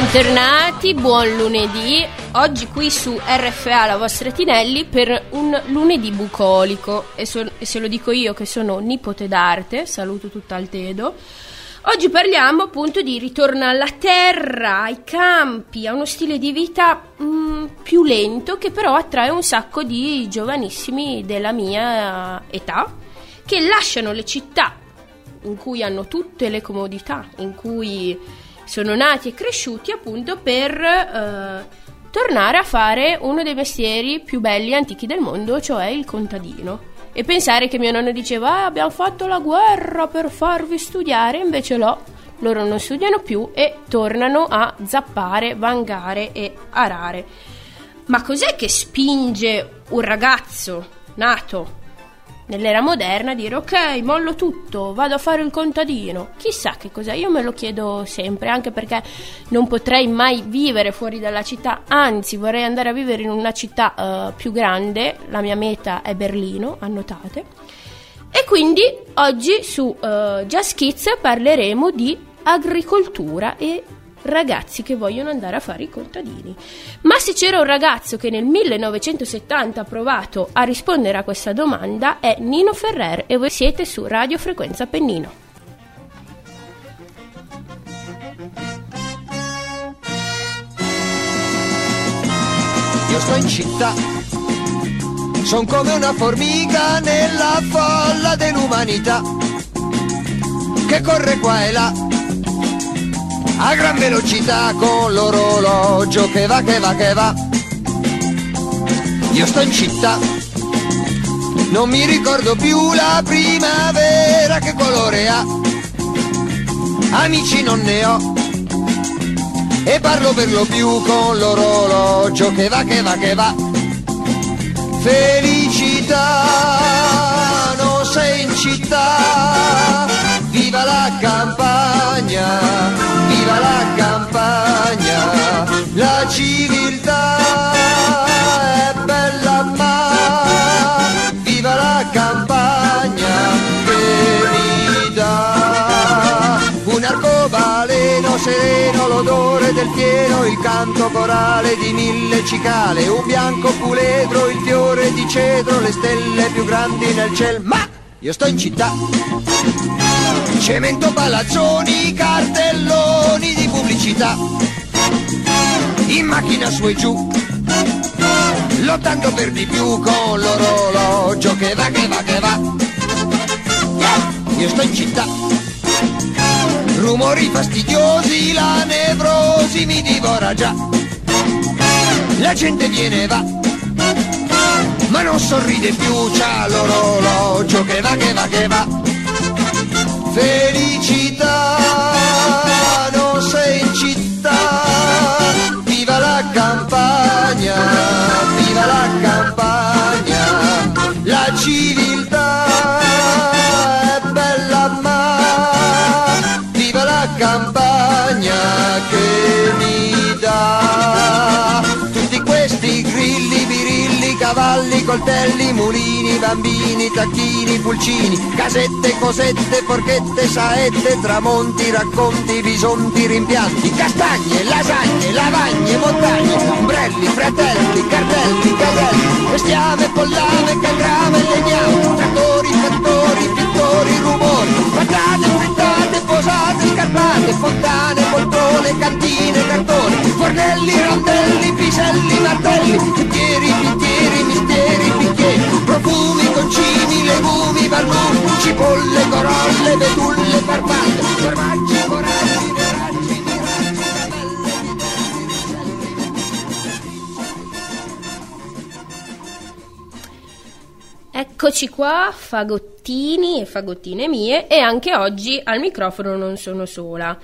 Bentornati, buon lunedì. Oggi qui su RFA la vostra Tinelli per un lunedì bucolico e, so- e se lo dico io che sono nipote d'arte, saluto tutta Altedo. Oggi parliamo appunto di ritorno alla terra, ai campi, a uno stile di vita mm, più lento che però attrae un sacco di giovanissimi della mia età che lasciano le città in cui hanno tutte le comodità, in cui sono nati e cresciuti appunto per eh, tornare a fare uno dei mestieri più belli e antichi del mondo, cioè il contadino. E pensare che mio nonno diceva ah, abbiamo fatto la guerra per farvi studiare, invece no, loro non studiano più e tornano a zappare, vangare e arare. Ma cos'è che spinge un ragazzo nato nell'era moderna dire ok, mollo tutto, vado a fare il contadino. Chissà che cos'è, io me lo chiedo sempre, anche perché non potrei mai vivere fuori dalla città, anzi vorrei andare a vivere in una città uh, più grande, la mia meta è Berlino, annotate. E quindi oggi su uh, Just Kids parleremo di agricoltura e ragazzi che vogliono andare a fare i contadini. Ma se c'era un ragazzo che nel 1970 ha provato a rispondere a questa domanda è Nino Ferrer e voi siete su Radio Frequenza Pennino. Io sto in città, sono come una formica nella folla dell'umanità che corre qua e là a gran velocità con l'orologio che va, che va, che va. Io sto in città, non mi ricordo più la primavera che colore ha. Amici non ne ho, e parlo per lo più con l'orologio che va, che va, che va. Felicità, non sei in città, viva la campagna, la civiltà è bella ma viva la campagna che mi dà un arcobaleno sereno, l'odore del fieno, il canto corale di mille cicale, un bianco puledro, il fiore di cedro, le stelle più grandi nel cielo, ma io sto in città. Cemento palazzoni, cartelloni di pubblicità. In macchina su e giù, lottando per di più con l'orologio che va, che va, che va. Io sto in città. Rumori fastidiosi, la nevrosi mi divora già. La gente viene e va, ma non sorride più, c'ha l'orologio che va, che va, che va. Felicità, coltelli, mulini, bambini, tacchini, pulcini, casette, cosette, porchette, saette, tramonti, racconti, bisonti, rimpianti, castagne, lasagne, lavagne, montagne, ombrelli, fratelli, cartelli, caselli, bestiame, pollame, cagrame, legname, trattori, fattori, pittori, rumori, patate, frittate, posate, scarpate, fontane, poltrone, cantine, cartone, fornelli, rondelli, piselli, martelli, bicchieri, bicchieri, profumi, concimi, legumi, barlumi, cipolle, corolle, betulle, farfalle, formaggi, foraggi, neraggi, miraggi, Eccoci qua, fagottini e fagottine mie e anche oggi al microfono non sono sola.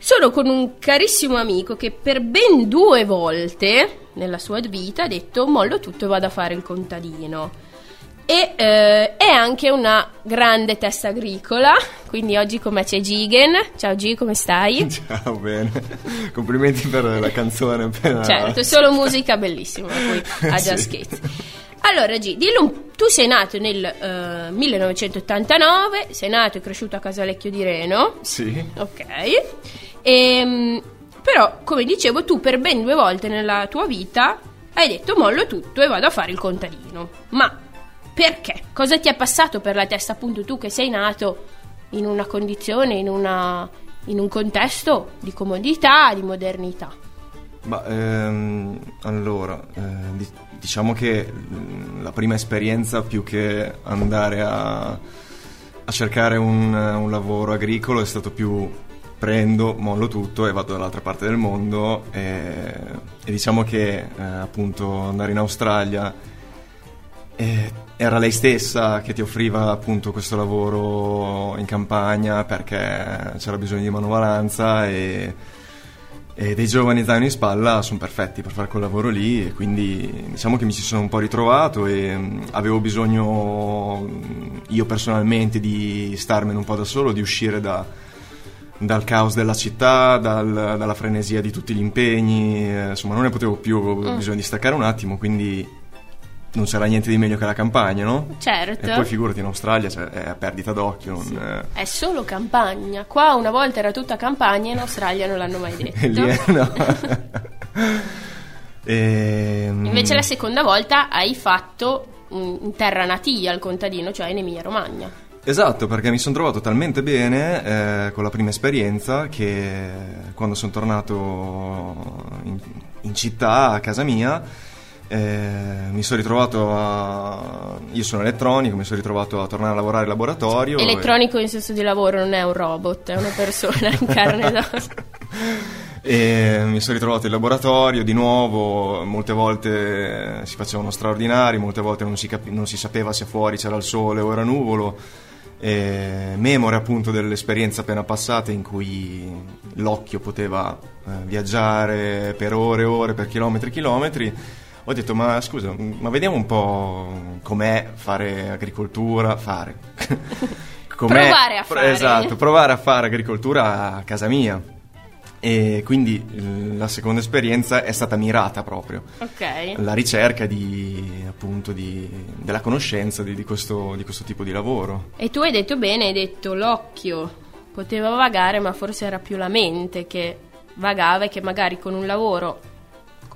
Sono con un carissimo amico che per ben due volte nella sua vita ha detto mollo tutto e vado a fare il contadino. E eh, è anche una grande testa agricola, quindi oggi con me c'è Gigen. Ciao G, come stai? Ciao, bene. Complimenti per la canzone appena. Certo, solo musica bellissima qui a Just Sì. Kids. Allora G, dillo tu sei nato nel eh, 1989, sei nato e cresciuto a Casalecchio di Reno, Sì. ok, Ehm, Però, come dicevo, tu per ben due volte nella tua vita hai detto mollo tutto e vado a fare il contadino. Ma perché? Cosa ti è passato per la testa appunto tu che sei nato in una condizione, in, una, in un contesto di comodità, di modernità? Ma ehm, allora, eh, di- diciamo che mm, la prima esperienza più che andare a, a cercare un, un lavoro agricolo è stato più prendo, mollo tutto e vado dall'altra parte del mondo e, e diciamo che eh, appunto andare in Australia eh, era lei stessa che ti offriva appunto questo lavoro in campagna perché c'era bisogno di manovalanza e, e dei giovani zaino in spalla sono perfetti per fare quel lavoro lì e quindi diciamo che mi ci sono un po' ritrovato e avevo bisogno io personalmente di starmene un po' da solo, di uscire da, dal caos della città, dal- dalla frenesia di tutti gli impegni, eh, insomma non ne potevo più, avevo bisogno di staccare un attimo, quindi non c'era niente di meglio che la campagna, no? Certo. E poi figurati in Australia cioè, è a perdita d'occhio, non, eh, È solo campagna. Qua una volta era tutta campagna, in Australia non l'hanno mai detto. lì è- no. Ehm, Invece la seconda volta hai fatto in terra natia il contadino, cioè in Emilia Romagna. Esatto, perché mi sono trovato talmente bene eh, con la prima esperienza che quando sono tornato in, in città, a casa mia, eh, mi sono ritrovato a... Io sono elettronico, mi sono ritrovato a tornare a lavorare in laboratorio. e- Elettronico in senso di lavoro non è un robot, è una persona in carne ed ossa. E mi sono ritrovato in laboratorio di nuovo, molte volte si facevano straordinari, molte volte non si, capi- non si sapeva se fuori c'era il sole o era nuvolo. E memore appunto dell'esperienza appena passata in cui l'occhio poteva eh, viaggiare per ore e ore, per chilometri e chilometri. Ho detto, ma scusa, ma vediamo un po' com'è fare agricoltura, fare. Com'è- Provare a fare. Esatto, provare a fare agricoltura a casa mia. E quindi eh, la seconda esperienza è stata mirata proprio. Ok. La ricerca di, appunto, di, della conoscenza di, di questo, di questo tipo di lavoro. E tu hai detto bene, hai detto l'occhio poteva vagare, ma forse era più la mente che vagava e che magari con un lavoro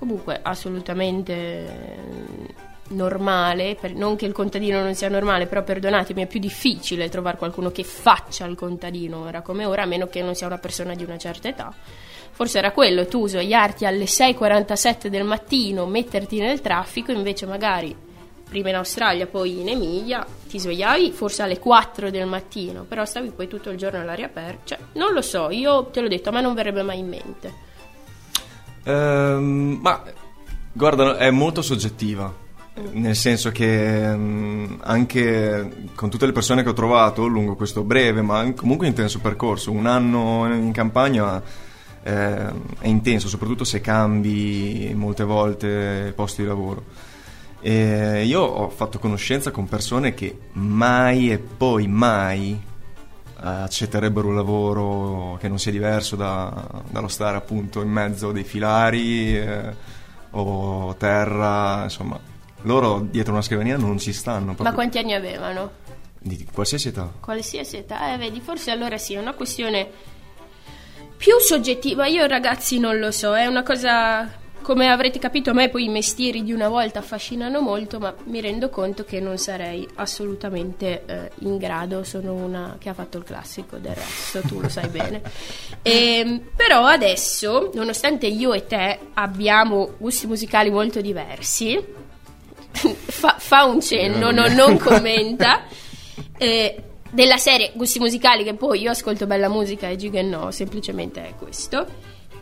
comunque assolutamente eh, normale, per- non che il contadino non sia normale, però perdonatemi, è più difficile trovare qualcuno che faccia il contadino ora come ora, a meno che non sia una persona di una certa età. Forse era quello, tu svegliarti alle 6.47 del mattino, metterti nel traffico, invece magari prima in Australia, poi in Emilia, ti svegliavi forse alle 4 del mattino, però stavi poi tutto il giorno all'aria aperta. Cioè, non lo so, io te l'ho detto, a me non verrebbe mai in mente. Ehm, ma guarda, è molto soggettiva. Nel senso che mm, anche con tutte le persone che ho trovato lungo questo breve ma comunque intenso percorso, un anno in campagna eh, è intenso, soprattutto se cambi molte volte posto di lavoro. E io ho fatto conoscenza con persone che mai e poi mai accetterebbero un lavoro che non sia diverso da- dallo stare appunto in mezzo dei filari eh, o terra, insomma, loro dietro una scrivania non ci stanno. Ma proprio quanti anni avevano? Di qualsiasi età. Qualsiasi età, eh, vedi, forse allora sì, è una questione più soggettiva. Io ragazzi non lo so, è una cosa... Come avrete capito, a me poi i mestieri di una volta affascinano molto, ma mi rendo conto che non sarei assolutamente eh, in grado. Sono una che ha fatto il classico del resto, tu lo sai bene. Ehm, però adesso, nonostante io e te abbiamo gusti musicali molto diversi, fa, fa un cenno, no- non commenta. Eh, della serie gusti musicali che poi io ascolto bella musica e Giga no, semplicemente è questo.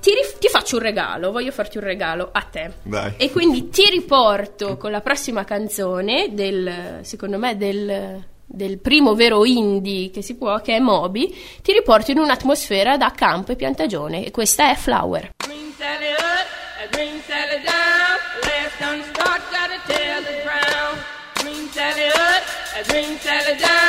Ti, rif- ti faccio un regalo, voglio farti un regalo a te. Dai. E quindi ti riporto con la prossima canzone del, secondo me, del, del primo vero indie che si può, che è Moby. Ti riporto in un'atmosfera da campo e piantagione. E questa è Flower. Green Sally up, a green Sally down. Last done start, gotta tell the ground. Green Sally up, a green Sally down.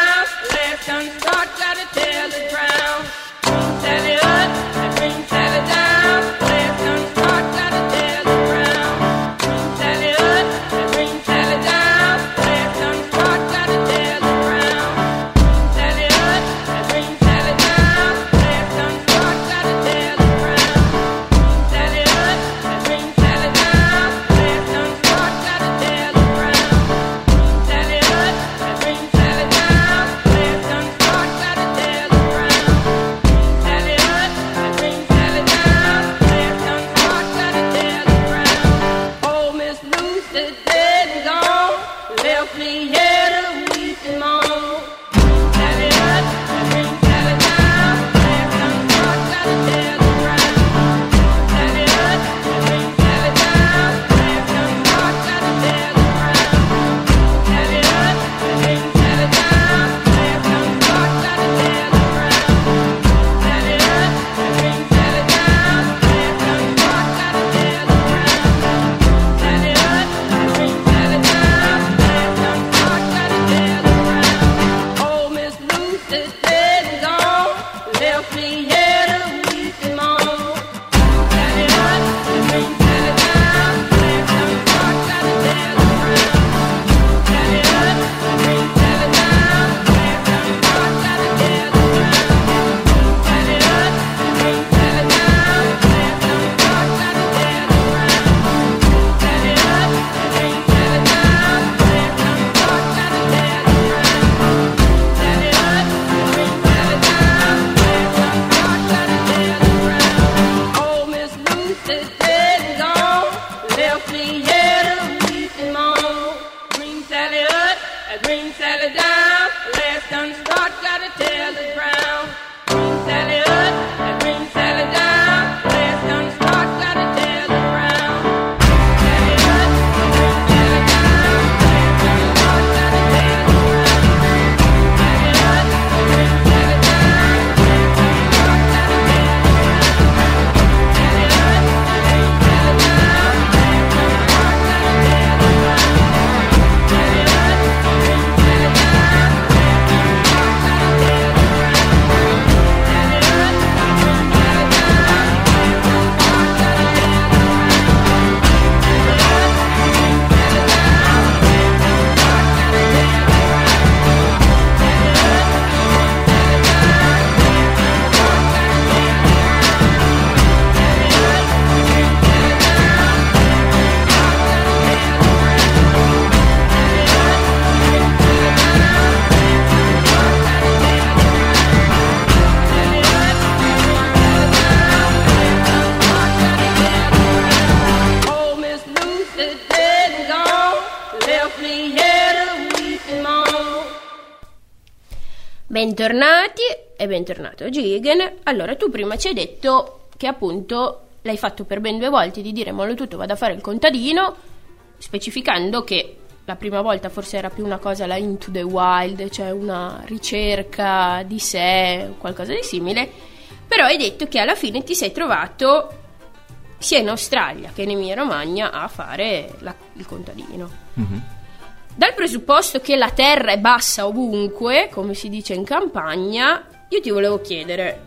Bentornati e bentornato Gigen. Allora, tu prima ci hai detto che appunto l'hai fatto per ben due volte di dire mollo tutto, vado a fare il contadino, specificando che la prima volta forse era più una cosa la into the wild, cioè una ricerca di sé, qualcosa di simile, però hai detto che alla fine ti sei trovato sia in Australia che in Emilia Romagna a fare la- il contadino. Dal presupposto che la terra è bassa ovunque, come si dice in campagna, io ti volevo chiedere,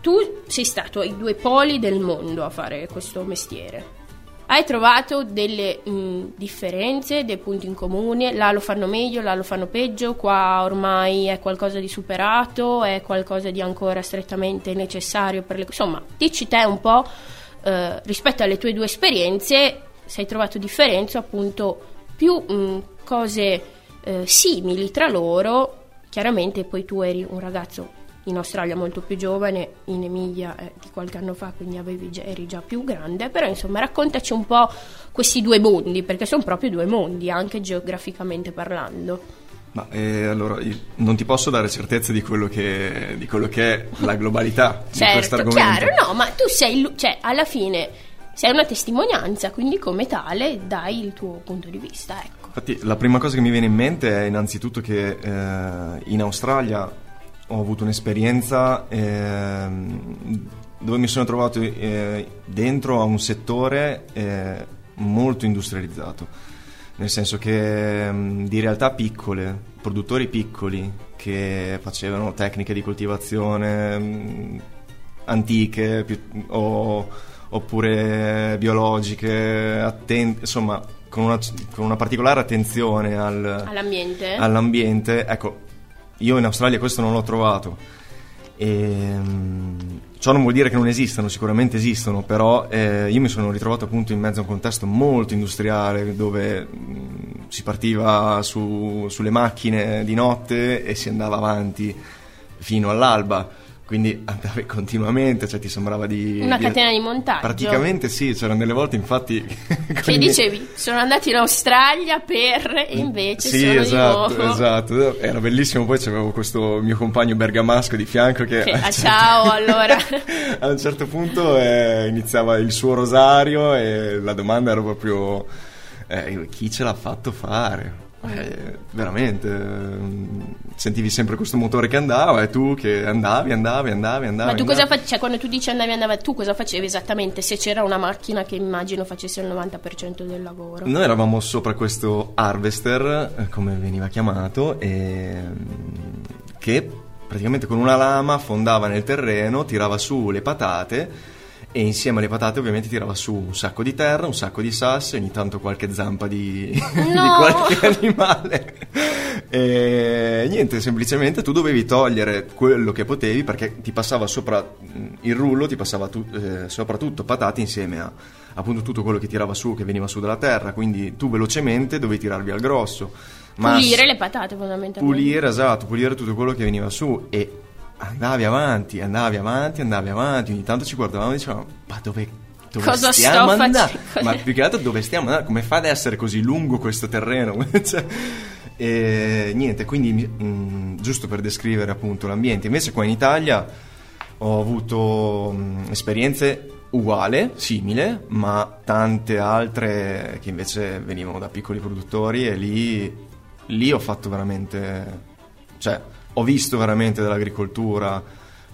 tu sei stato ai due poli del mondo a fare questo mestiere. Hai trovato delle mh, differenze, dei punti in comune? Là lo fanno meglio, là lo fanno peggio, qua ormai è qualcosa di superato, è qualcosa di ancora strettamente necessario per le... Insomma, dici te un po' eh, rispetto alle tue due esperienze, se hai trovato differenze appunto più mh, cose eh, simili tra loro. Chiaramente poi tu eri un ragazzo in Australia molto più giovane, in Emilia eh, di qualche anno fa, quindi già- eri già più grande, però insomma raccontaci un po' questi due mondi, perché sono proprio due mondi, anche geograficamente parlando. Ma eh, allora non ti posso dare certezza di quello che, di quello che è la globalità di questo Certo, argomento. chiaro, no, ma tu sei, cioè alla fine sei una testimonianza, quindi come tale dai il tuo punto di vista, ecco. Infatti, la prima cosa che mi viene in mente è innanzitutto che eh, in Australia ho avuto un'esperienza ehm, dove mi sono trovato eh, dentro a un settore eh, molto industrializzato, nel senso che ehm, di realtà piccole, produttori piccoli che facevano tecniche di coltivazione mh, antiche o- oppure biologiche, atten- insomma con una, con una particolare attenzione al, All'ambiente? all'ambiente. Ecco, io in Australia questo non l'ho trovato. Ehm, ciò non vuol dire che non esistano, sicuramente esistono, però eh, io mi sono ritrovato appunto in mezzo a un contesto molto industriale dove mh, si partiva su- sulle macchine di notte e si andava avanti fino all'alba. Quindi andavi continuamente, cioè ti sembrava di... Una di- catena di montaggio. Praticamente sì, c'erano delle volte infatti... Che dicevi, sono andati in Australia per e invece sì, sono esatto, di nuovo. esatto. Era bellissimo. Poi c'avevo questo mio compagno bergamasco di fianco che. Che- ah, certo- ciao, allora. a un certo punto eh, iniziava il suo rosario e la domanda era proprio: eh, chi ce l'ha fatto fare? Eh, veramente, ehm, sentivi sempre questo motore che andava e tu che andavi, andavi, andavi, andavi. Ma tu cosa andavi. facevi? Cioè, quando tu dici andavi andava, tu cosa facevi esattamente? Se c'era una macchina che immagino facesse il 90% del lavoro. Noi eravamo sopra questo harvester, eh, come veniva chiamato, e, mm, che praticamente con una lama fondava nel terreno, tirava su le patate e insieme alle patate ovviamente tirava su un sacco di terra, un sacco di sassi, ogni tanto qualche zampa di, di No! qualche animale. E niente, semplicemente tu dovevi togliere quello che potevi perché ti passava sopra mh, il rullo, ti passava tu- eh, sopra tutto patate insieme a appunto tutto quello che tirava su, che veniva su dalla terra, quindi tu velocemente dovevi tirarvi al grosso. Ma Pulire le patate fondamentalmente. pulire, esatto, pulire tutto quello che veniva su e andavi avanti, andavi avanti, andavi avanti, ogni tanto ci guardavamo e dicevamo, ma dove, dove Cosa stiamo andando? facendo?" Ma più che altro dove stiamo andando? Come fa ad essere così lungo questo terreno? Cioè, e niente, quindi mh, giusto per descrivere appunto l'ambiente, invece qua in Italia ho avuto mh, esperienze uguale, simile, ma tante altre che invece venivano da piccoli produttori e lì, lì ho fatto veramente, cioè ho visto veramente dell'agricoltura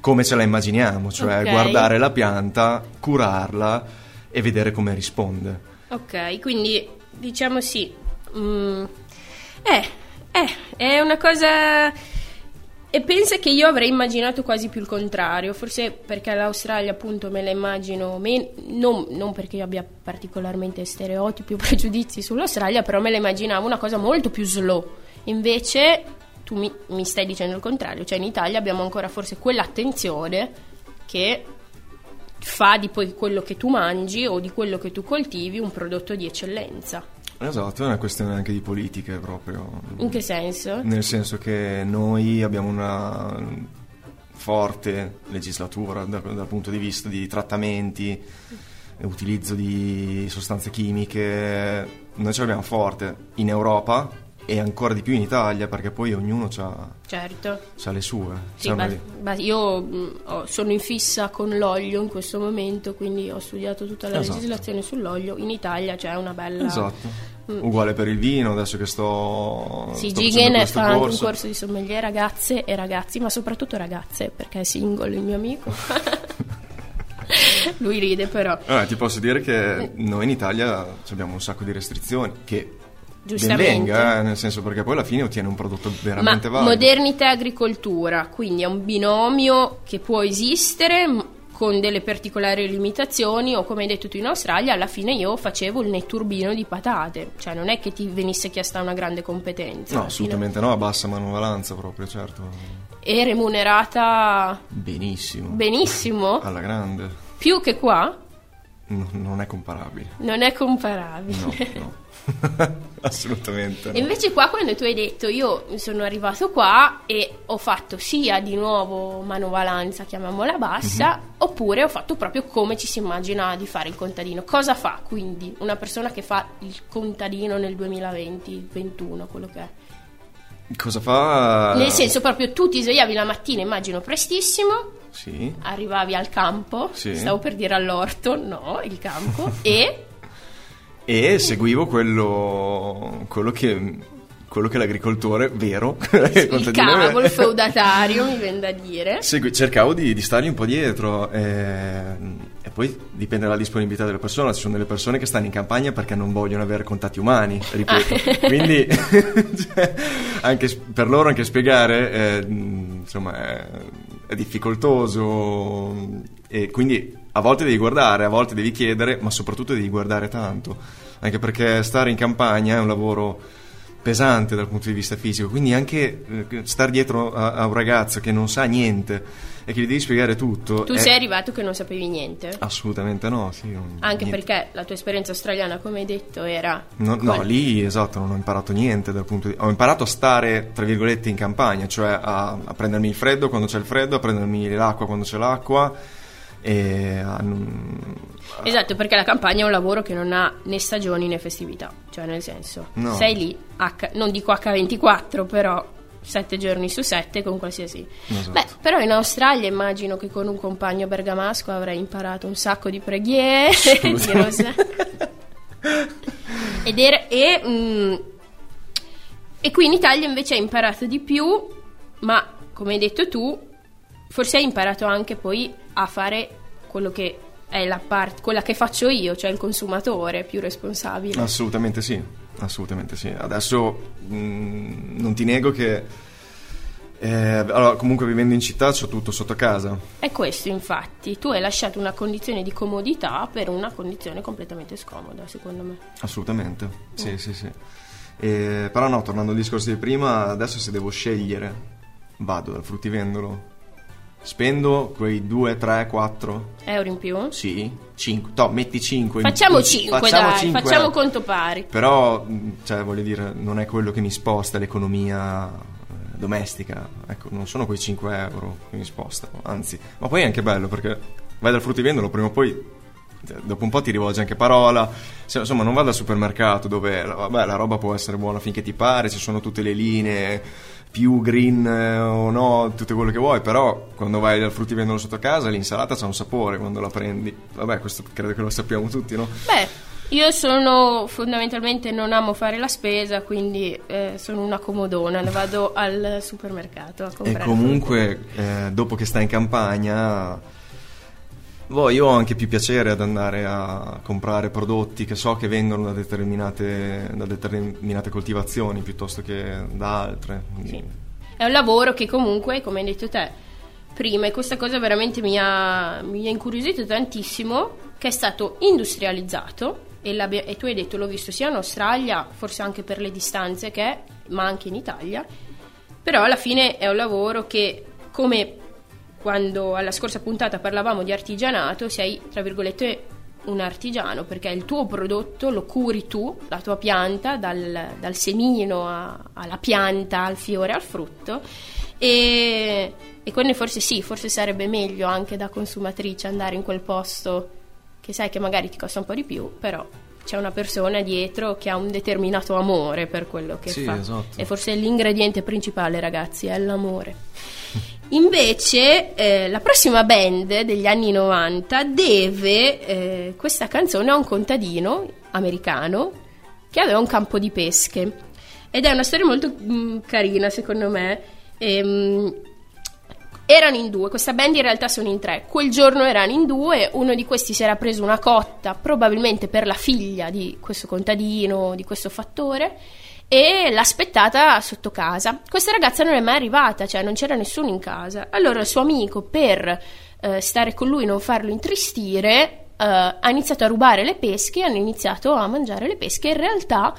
come ce la immaginiamo, cioè Ok. guardare la pianta, curarla e vedere come risponde. Ok, quindi diciamo sì. Mm, eh, eh, è una cosa. E pensa che io avrei immaginato quasi più il contrario, forse perché l'Australia appunto me la immagino, men- non, non perché io abbia particolarmente stereotipi o pregiudizi sull'Australia, però me la immaginavo una cosa molto più slow. Invece tu mi, mi stai dicendo il contrario, cioè in Italia abbiamo ancora forse quell'attenzione che fa di poi quello che tu mangi o di quello che tu coltivi un prodotto di eccellenza. Esatto, è una questione anche di politiche proprio. In che senso? Nel senso che noi abbiamo una forte legislatura da- dal punto di vista di trattamenti, utilizzo di sostanze chimiche, noi ce l'abbiamo forte in Europa e ancora di più in Italia perché poi ognuno ha Certo. le sue. Sì, Siamo ma- ma io mh, ho- sono in fissa con l'olio in questo momento, quindi ho studiato tutta la Esatto. legislazione sull'olio. In Italia c'è una bella... Esatto. Uguale per il vino, adesso che sto, Mm. Sì, Gigen fa anche un corso. corso di sommelier ragazze e ragazzi, ma soprattutto ragazze, perché è single il mio amico. Lui ride però. Allora, ti posso dire che noi in Italia abbiamo un sacco di restrizioni che ben Giustamente. venga, eh, nel senso perché poi alla fine ottiene un prodotto Ma veramente valido. modernità e agricoltura, quindi è un binomio che può esistere con delle particolari limitazioni o come hai detto tu in Australia, alla fine io facevo il netturbino di patate, cioè non è che ti venisse chiesta una grande competenza. No, assolutamente no, a bassa manovalanza proprio, certo. E remunerata Benissimo. benissimo, Alla grande. più che qua, No, non è comparabile. non è comparabile. No, no. assolutamente no. E invece qua quando tu hai detto io sono arrivato qua e ho fatto sia di nuovo manovalanza, chiamiamola bassa, Mhm. oppure ho fatto proprio come ci si immagina di fare il contadino. Cosa fa quindi una persona che fa il contadino nel 2020-21, quello che è? Cosa fa? Nel senso proprio tu ti svegliavi la mattina, immagino prestissimo, Sì. arrivavi al campo, Sì. stavo per dire all'orto, no, il campo, e E seguivo quello, quello che quello che l'agricoltore vero il contadino- cavo, il feudatario, mi viene da dire. Segui- cercavo di, di stargli un po' dietro eh, e poi dipende dalla disponibilità delle persone. Ci sono delle persone che stanno in campagna perché non vogliono avere contatti umani, ripeto. Quindi cioè, anche per loro anche spiegare eh, insomma, è, è difficoltoso e quindi a volte devi guardare, a volte devi chiedere, ma soprattutto devi guardare tanto. Anche perché stare in campagna è un lavoro pesante dal punto di vista fisico, quindi anche eh, star dietro a, a un ragazzo che non sa niente e che gli devi spiegare tutto. Tu è- sei arrivato che non sapevi niente? Assolutamente no, sì. non- Anche niente. perché la tua esperienza australiana, come hai detto, era... No, no, lì esatto, non ho imparato niente dal punto di Ho imparato a stare, tra virgolette, in campagna, cioè a, a prendermi il freddo quando c'è il freddo, a prendermi l'acqua quando c'è l'acqua e a non- Esatto, perché la campagna è un lavoro che non ha né stagioni né festività. Cioè, nel senso, No. sei lì, H, non dico H24, però sette giorni su sette con qualsiasi... Esatto. Beh, però in Australia immagino che con un compagno bergamasco avrai imparato un sacco di preghiere. di rosa- Ed era... E, mm, e qui in Italia invece hai imparato di più, ma come hai detto tu, forse hai imparato anche poi a fare quello che è la parte, quella che faccio io, cioè il consumatore più responsabile. Assolutamente sì, assolutamente sì. Adesso mh, non ti nego che eh, allora, comunque vivendo in città c'ho tutto sotto casa. È questo, infatti, tu hai lasciato una condizione di comodità per una condizione completamente scomoda, secondo me. Assolutamente, sì, sì, sì. E- però no, tornando al discorso di prima, adesso se devo scegliere, vado dal fruttivendolo. Spendo quei 2, 3, 4, Euro in più? sì, 5, no, metti 5. Facciamo 5, dai, facciamo conto pari. Però, cioè, voglio dire, non è quello che mi sposta l'economia eh, domestica. Ecco, non sono quei 5 euro che mi spostano, anzi. Ma poi è anche bello perché vai dal fruttivendolo, prima o poi, dopo un po' ti rivolge anche parola. Se- insomma, non vado al supermercato dove, vabbè, la roba può essere buona finché ti pare, ci sono tutte le linee più green eh, o no, tutto quello che vuoi, però quando vai dal fruttivendolo sotto casa l'insalata c'ha un sapore quando la prendi. Vabbè, questo credo che lo sappiamo tutti, no? Beh, io sono fondamentalmente non amo fare la spesa, quindi eh, sono una comodona, ne vado al supermercato a E comprare. comunque, eh, dopo che stai in campagna, boh, io ho anche più piacere ad andare a comprare prodotti che so che vengono da determinate, da determinate coltivazioni piuttosto che da altre. Sì. È un lavoro che comunque, come hai detto te prima, e questa cosa veramente mi ha, mi ha incuriosito tantissimo, che è stato industrializzato, e, e tu hai detto l'ho visto sia in Australia, forse anche per le distanze che è, ma anche in Italia, però alla fine è un lavoro che, come quando alla scorsa puntata parlavamo di artigianato, sei, tra virgolette, un artigiano, perché il tuo prodotto lo curi tu, la tua pianta, dal, dal semino a- alla pianta, al fiore, al frutto. E, e quindi forse sì, forse sarebbe meglio anche da consumatrice andare in quel posto che sai che magari ti costa un po' di più, però c'è una persona dietro che ha un determinato amore per quello che Sì, fa. esatto. E forse l'ingrediente principale, ragazzi, è l'amore. Invece, eh, la prossima band degli anni 90 deve eh, questa canzone a un contadino americano che aveva un campo di pesche. Ed è una storia molto mm, carina, secondo me. Ehm, erano in due, questa band in realtà sono in tre. Quel giorno erano in due, uno di questi si era preso una cotta, probabilmente per la figlia di questo contadino, di questo fattore, e l'ha aspettata sotto casa. Questa ragazza non è mai arrivata, cioè non c'era nessuno in casa. Allora il suo amico, per eh, stare con lui e non farlo intristire, eh, ha iniziato a rubare le pesche, hanno iniziato a mangiare le pesche. In realtà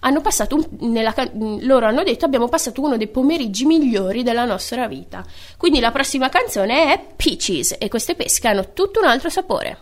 hanno passato un- nella loro hanno detto abbiamo passato uno dei pomeriggi migliori della nostra vita. Quindi la prossima canzone è Peaches e queste pesche hanno tutto un altro sapore.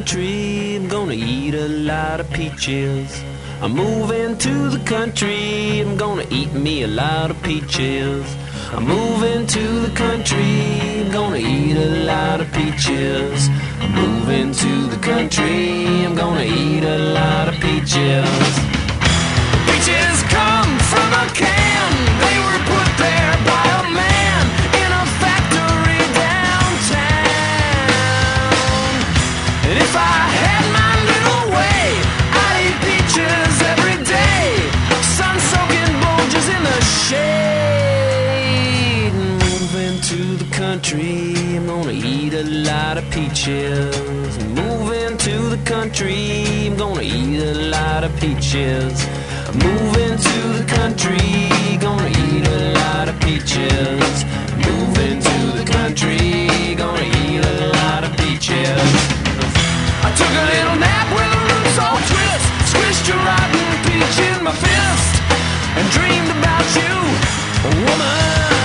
Country, I'm gonna eat a lot of peaches. I'm moving to the country, I'm gonna eat me a lot of peaches. I'm moving to the country, I'm gonna eat a lot of peaches. I'm moving to the country, I'm gonna eat a lot of peaches. Peaches country, I'm gonna eat a lot of peaches. Moving to the country, I'm gonna eat a lot of peaches. Moving to the country, gonna eat a lot of peaches. Moving to the country, gonna eat a lot of peaches. I took a little nap with a roots all twist. Squished a rotten peach in my fist. And dreamed about you, woman.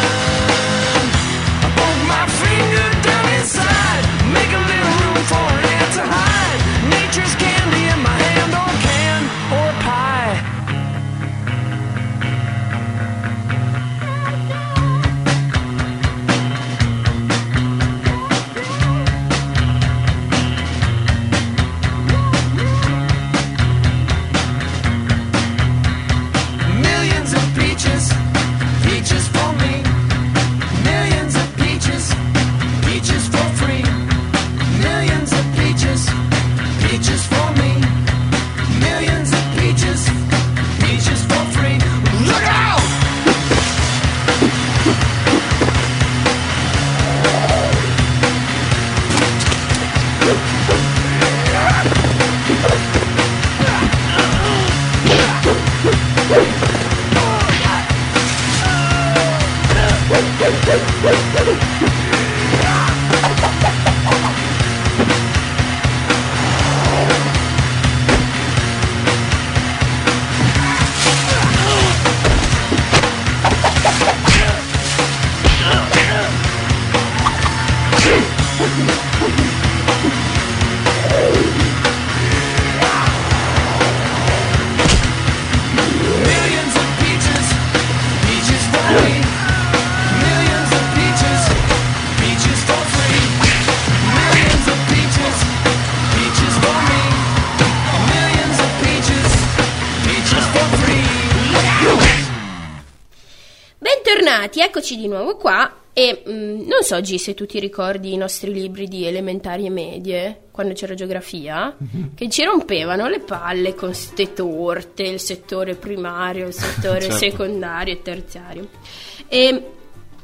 Just get. Di nuovo qua e mm, non so G se tu ti ricordi i nostri libri di elementari e medie, quando c'era geografia, che ci rompevano le palle con ste torte, il settore primario, il settore Certo. secondario e terziario. E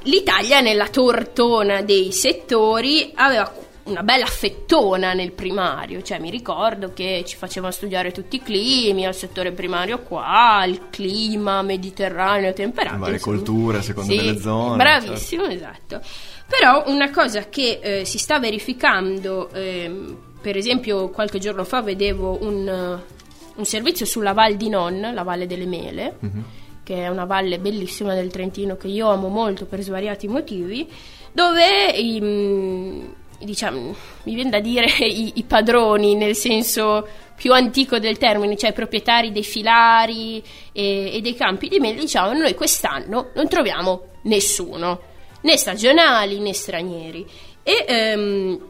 l'Italia nella tortona dei settori aveva una bella fettona nel primario, cioè mi ricordo che ci facevano studiare tutti i climi, al settore primario qua, il clima mediterraneo temperato. Le varie colture a seconda Sì, delle zone, Bravissimo, esatto. Però una cosa che eh, si sta verificando, ehm, per esempio qualche giorno fa vedevo un, eh, un servizio sulla Val di Non, la Valle delle Mele, che è una valle bellissima del Trentino che io amo molto per svariati motivi, dove i, mm, diciamo, mi viene da dire i, i padroni nel senso più antico del termine, cioè i proprietari dei filari e, e dei campi di mele, diciamo noi quest'anno non troviamo nessuno, né stagionali né stranieri. E ehm,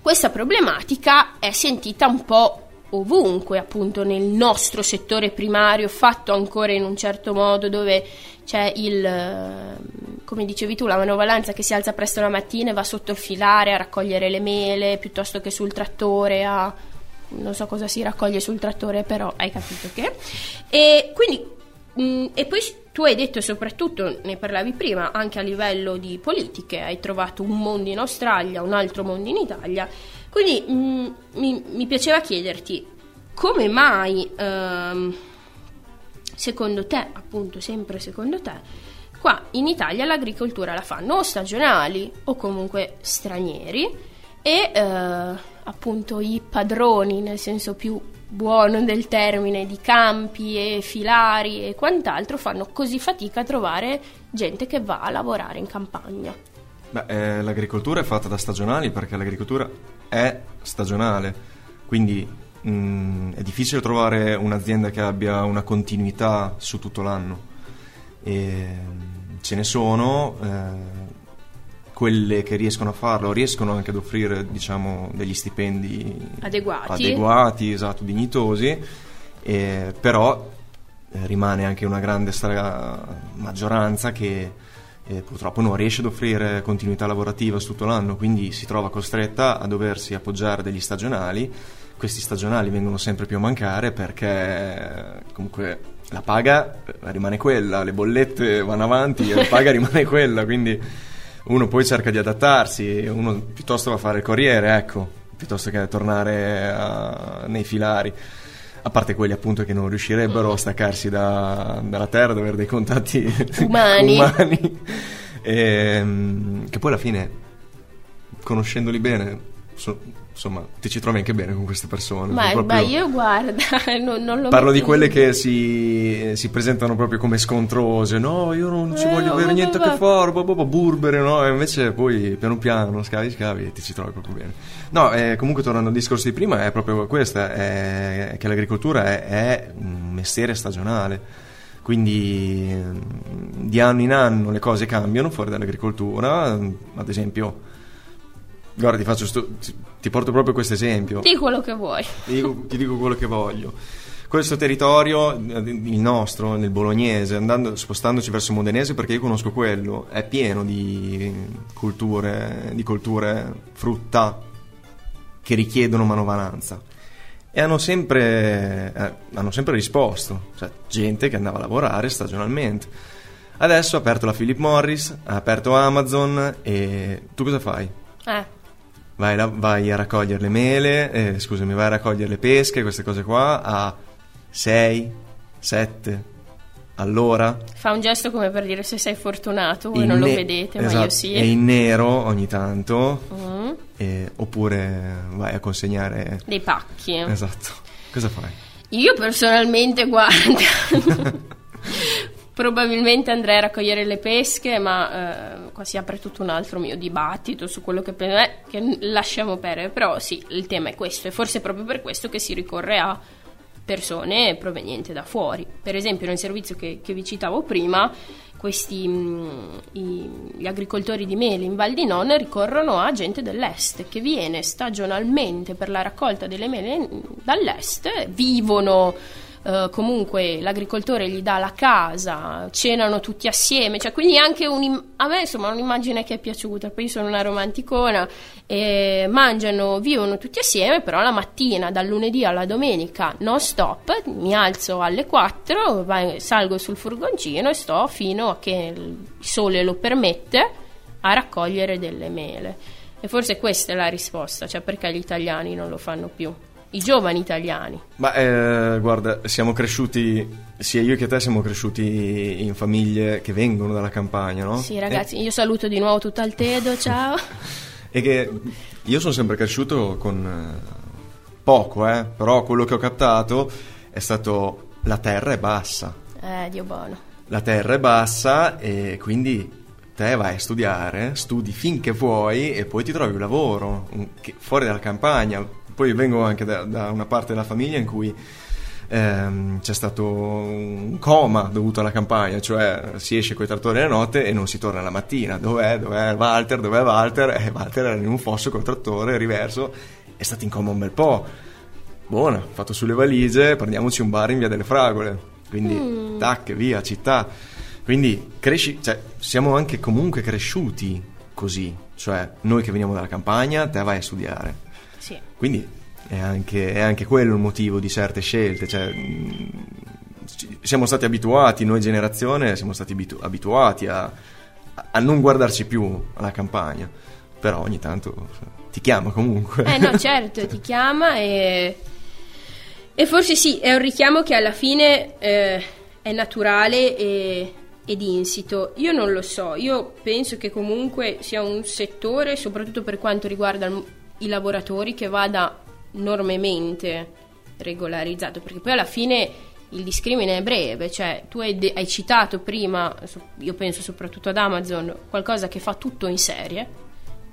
questa problematica è sentita un po' ovunque, appunto nel nostro settore primario, fatto ancora in un certo modo, dove c'è il, come dicevi tu, la manovalanza che si alza presto la mattina e va sotto il filare a raccogliere le mele, piuttosto che sul trattore a... non so cosa si raccoglie sul trattore, però hai capito che. E quindi, mh, e poi tu hai detto soprattutto, ne parlavi prima, anche a livello di politiche, hai trovato un mondo in Australia, un altro mondo in Italia, quindi mh, mi, mi, piaceva chiederti come mai, ehm, secondo te, appunto sempre secondo te, qua in Italia l'agricoltura la fanno o stagionali o comunque stranieri e eh, appunto i padroni nel senso più buono del termine di campi e filari e quant'altro fanno così fatica a trovare gente che va a lavorare in campagna. Beh, eh, l'agricoltura è fatta da stagionali perché l'agricoltura è stagionale, quindi mh, è difficile trovare un'azienda che abbia una continuità su tutto l'anno. E, ce ne sono, eh, quelle che riescono a farlo riescono anche ad offrire diciamo, degli stipendi adeguati, adeguati esatto, dignitosi, eh, però eh, rimane anche una grande stra- maggioranza che eh, purtroppo non riesce ad offrire continuità lavorativa su tutto l'anno, quindi si trova costretta a doversi appoggiare degli stagionali. Questi stagionali vengono sempre più a mancare perché comunque la paga rimane quella, le bollette vanno avanti e la paga rimane quella, quindi uno poi cerca di adattarsi, uno piuttosto va a fare il corriere, ecco, piuttosto che tornare a, nei filari. A parte quelli appunto che non riuscirebbero a staccarsi da, dalla terra, ad avere dei contatti umani. umani. E, ehm, che poi alla fine, conoscendoli bene, so, insomma, ti ci trovi anche bene con queste persone. Ma, proprio... ma io guarda, non, non lo Parlo di quelle che si, si, presentano proprio come scontrose, no, io non ci eh, voglio avere niente a che fare, boh, boh, boh, burbere, no, e invece poi piano piano scavi, scavi e ti ci trovi proprio bene. No, eh, comunque tornando al discorso di prima, è proprio questa, è che l'agricoltura è, è un mestiere stagionale quindi di anno in anno le cose cambiano fuori dall'agricoltura, ad esempio Guarda, ti, faccio sto, ti porto proprio questo esempio. Di quello che vuoi. Ti dico, ti dico quello che voglio. Questo territorio, il nostro, nel bolognese, andando, spostandoci verso il modenese, perché io conosco quello, è pieno di culture, di colture frutta che richiedono manovalanza. E hanno sempre, eh, hanno sempre risposto, cioè gente che andava a lavorare stagionalmente. Adesso ha aperto la Philip Morris, ha aperto Amazon e tu cosa fai? Eh vai, la, vai a raccogliere le mele, eh, scusami, vai a raccogliere le pesche, queste cose qua, a 6, 7 all'ora. Fa un gesto come per dire se sei fortunato, voi non ne- lo vedete, esatto, ma io sì. E in nero ogni tanto, Mm. eh, oppure vai a consegnare... Dei pacchi. Esatto. Cosa fai? Io personalmente, guarda, probabilmente andrei a raccogliere le pesche, ma eh, qua si apre tutto un altro mio dibattito su quello che, eh, che lasciamo perdere. Però sì, il tema è questo, e forse è proprio per questo che si ricorre a persone provenienti da fuori. Per esempio, nel servizio che, che vi citavo prima, questi mh, i, gli agricoltori di mele in Val di Non ricorrono a gente dell'est che viene stagionalmente per la raccolta delle mele dall'est, vivono eh, comunque l'agricoltore gli dà la casa, cenano tutti assieme, cioè quindi anche un, a me insomma un'immagine che è piaciuta, poi sono una romanticona, e mangiano, vivono tutti assieme, però la mattina dal lunedì alla domenica non stop, mi alzo alle 4, vai, salgo sul furgoncino e sto fino a che il sole lo permette a raccogliere delle mele. E forse questa è la risposta, cioè perché gli italiani non lo fanno più i giovani italiani. Ma eh, guarda, siamo cresciuti, sia io che te siamo cresciuti in famiglie che vengono dalla campagna, no? Sì, ragazzi, e... io saluto di nuovo tutto Altedo, ciao. e che io sono sempre cresciuto con eh, poco, eh, però quello che ho captato è stato la terra è bassa. Eh, Dio buono. La terra è bassa e quindi te vai a studiare, studi finché puoi e poi ti trovi un lavoro fuori dalla campagna. Poi vengo anche da, da una parte della famiglia in cui ehm, c'è stato un coma dovuto alla campagna, cioè si esce coi trattori la notte e non si torna la mattina. Dov'è? Dov'è Walter? Dov'è Walter? E Walter era in un fosso col trattore, riverso, è stato in coma un bel po'. Buona, fatto sulle valigie, prendiamoci un bar in via delle Fragole. Quindi, tac, via, città. Quindi cresci, cioè, siamo anche comunque cresciuti così. Cioè, noi che veniamo dalla campagna, te vai a studiare. Quindi è anche, è anche quello il motivo di certe scelte. Cioè, siamo stati abituati, noi generazione, siamo stati abitu- abituati a, a non guardarci più alla campagna. Però ogni tanto ti chiama comunque. Eh no, certo, ti chiama e... E forse sì, è un richiamo che alla fine eh, è naturale e, ed insito. Io non lo so, io penso che comunque sia un settore, soprattutto per quanto riguarda il- i lavoratori, che vada enormemente regolarizzato, perché poi alla fine il discrimine è breve, cioè tu hai, de- hai citato prima, io penso soprattutto ad Amazon, qualcosa che fa tutto in serie,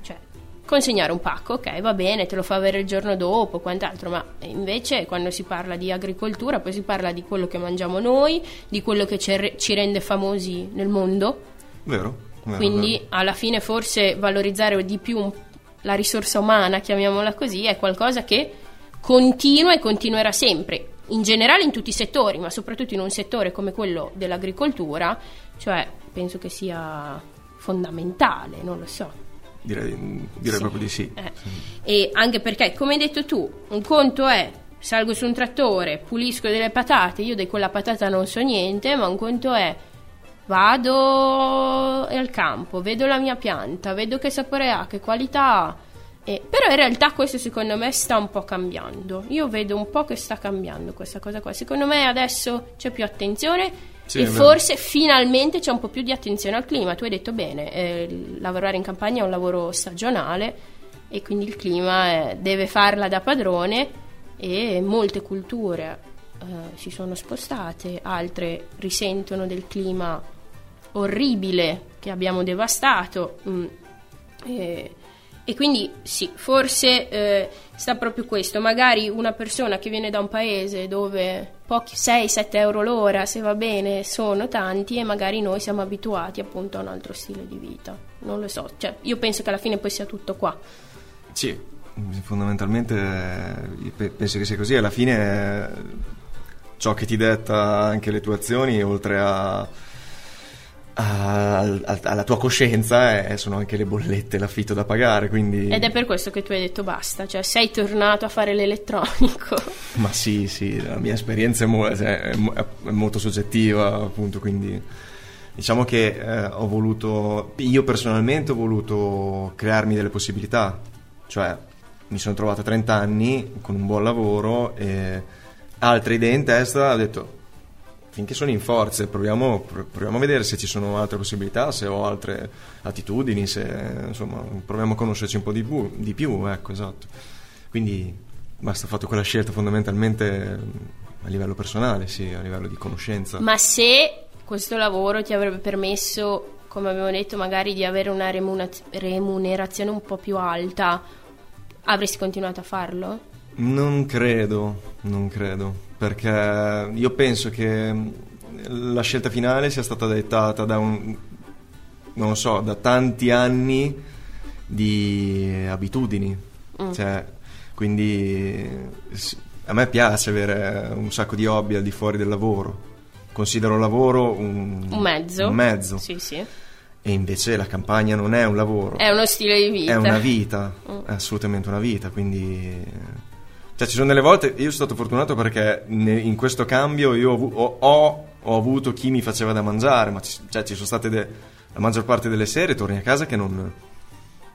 cioè consegnare un pacco, ok, va bene, te lo fa avere il giorno dopo, quant'altro, ma invece quando si parla di agricoltura poi si parla di quello che mangiamo noi, di quello che ci re- ci rende famosi nel mondo, Vero? vero, quindi vero. alla fine forse valorizzare di più un- la risorsa umana, chiamiamola così, è qualcosa che continua e continuerà sempre, in generale in tutti i settori, ma soprattutto in un settore come quello dell'agricoltura, cioè penso che sia fondamentale, non lo so. Direi, direi Sì. proprio di sì. Eh. E anche perché, come hai detto tu, un conto è salgo su un trattore, pulisco delle patate, io di quella patata non so niente, ma un conto è vado al campo, vedo la mia pianta, vedo che sapore ha, che qualità ha. E- però in realtà questo secondo me sta un po' cambiando. Io vedo un po' che sta cambiando questa cosa qua. Secondo me adesso c'è più attenzione Sì, e forse finalmente c'è un po' più di attenzione al clima. Tu hai detto bene, eh, lavorare in campagna è un lavoro stagionale e quindi il clima eh, deve farla da padrone e molte culture eh, si sono spostate, altre risentono del clima orribile che abbiamo devastato. mm, e, e quindi sì, forse eh, sta proprio questo. Magari una persona che viene da un paese dove pochi 6-7 euro l'ora, se va bene, sono tanti e magari noi siamo abituati appunto a un altro stile di vita. Non lo so, cioè, io penso che alla fine poi sia tutto qua. Sì, fondamentalmente eh, pe- penso che sia così. Alla fine eh, ciò che ti detta anche le tue azioni, oltre a, a- alla tua coscienza, eh, sono anche le bollette, l'affitto da pagare. Quindi... Ed è per questo che tu hai detto basta, cioè sei tornato a fare l'elettronico. Ma sì, sì, la mia esperienza è, mo- cioè, è mo- è molto soggettiva, appunto, quindi diciamo che eh, ho voluto, io personalmente ho voluto crearmi delle possibilità, cioè mi sono trovato a 30 anni con un buon lavoro e altre idee in testa, ho detto finché sono in forze proviamo, pro- proviamo a vedere se ci sono altre possibilità, se ho altre attitudini, se insomma proviamo a conoscerci un po' di più, di più ecco, esatto. Quindi basta, ho fatto quella scelta fondamentalmente eh, a livello personale, sì, a livello di conoscenza. Ma se questo lavoro ti avrebbe permesso, come abbiamo detto, magari di avere una remunerazione un po' più alta, avresti continuato a farlo? Non credo, non credo, perché io penso che la scelta finale sia stata dettata da un, non lo so, da tanti anni di abitudini. Cioè, quindi a me piace avere un sacco di hobby al di fuori del lavoro. Considero il lavoro un, Un mezzo? un mezzo. Sì, sì. E invece la campagna non è un lavoro. È uno stile di vita. È una vita, Mm. è assolutamente una vita, quindi... Cioè ci sono delle volte, io sono stato fortunato perché ne- in questo cambio io ho, ho- ho- avuto chi mi faceva da mangiare, ma ci, cioè, ci sono state de- la maggior parte delle sere torni a casa che non,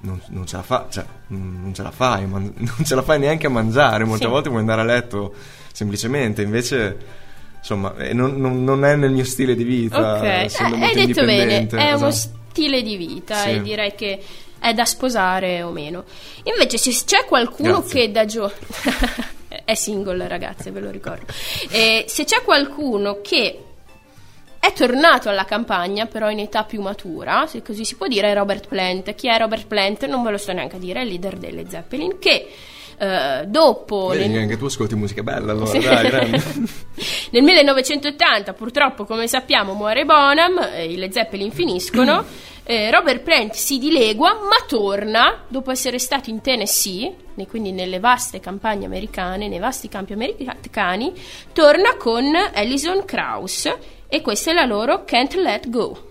non, non ce la fa, cioè, non ce la fai, man- non ce la fai neanche a mangiare, molte Sì. volte vuoi andare a letto semplicemente, invece... Insomma, eh, non, non- non è nel mio stile di vita, Ok, eh, hai detto bene, è uno esatto. stile di vita Sì. e direi che è da sposare o meno. Invece se c'è qualcuno Grazie. che da giovane... è single ragazze, ve lo ricordo. Eh, se c'è qualcuno che è tornato alla campagna, però in età più matura, se così si può dire, è Robert Plant. Chi è Robert Plant? Non ve lo sto neanche a dire, è il leader delle Zeppelin, che eh, dopo... Vedi che anche tu ascolti musica bella allora, Sì. dai. Nel 1980, purtroppo, come sappiamo, muore Bonham, eh, i Led Zeppelin finiscono. eh, Robert Plant si dilegua, ma torna dopo essere stato in Tennessee, ne- quindi nelle vaste campagne americane, nei vasti campi americani, torna con Alison Krauss e questa è la loro Can't Let Go.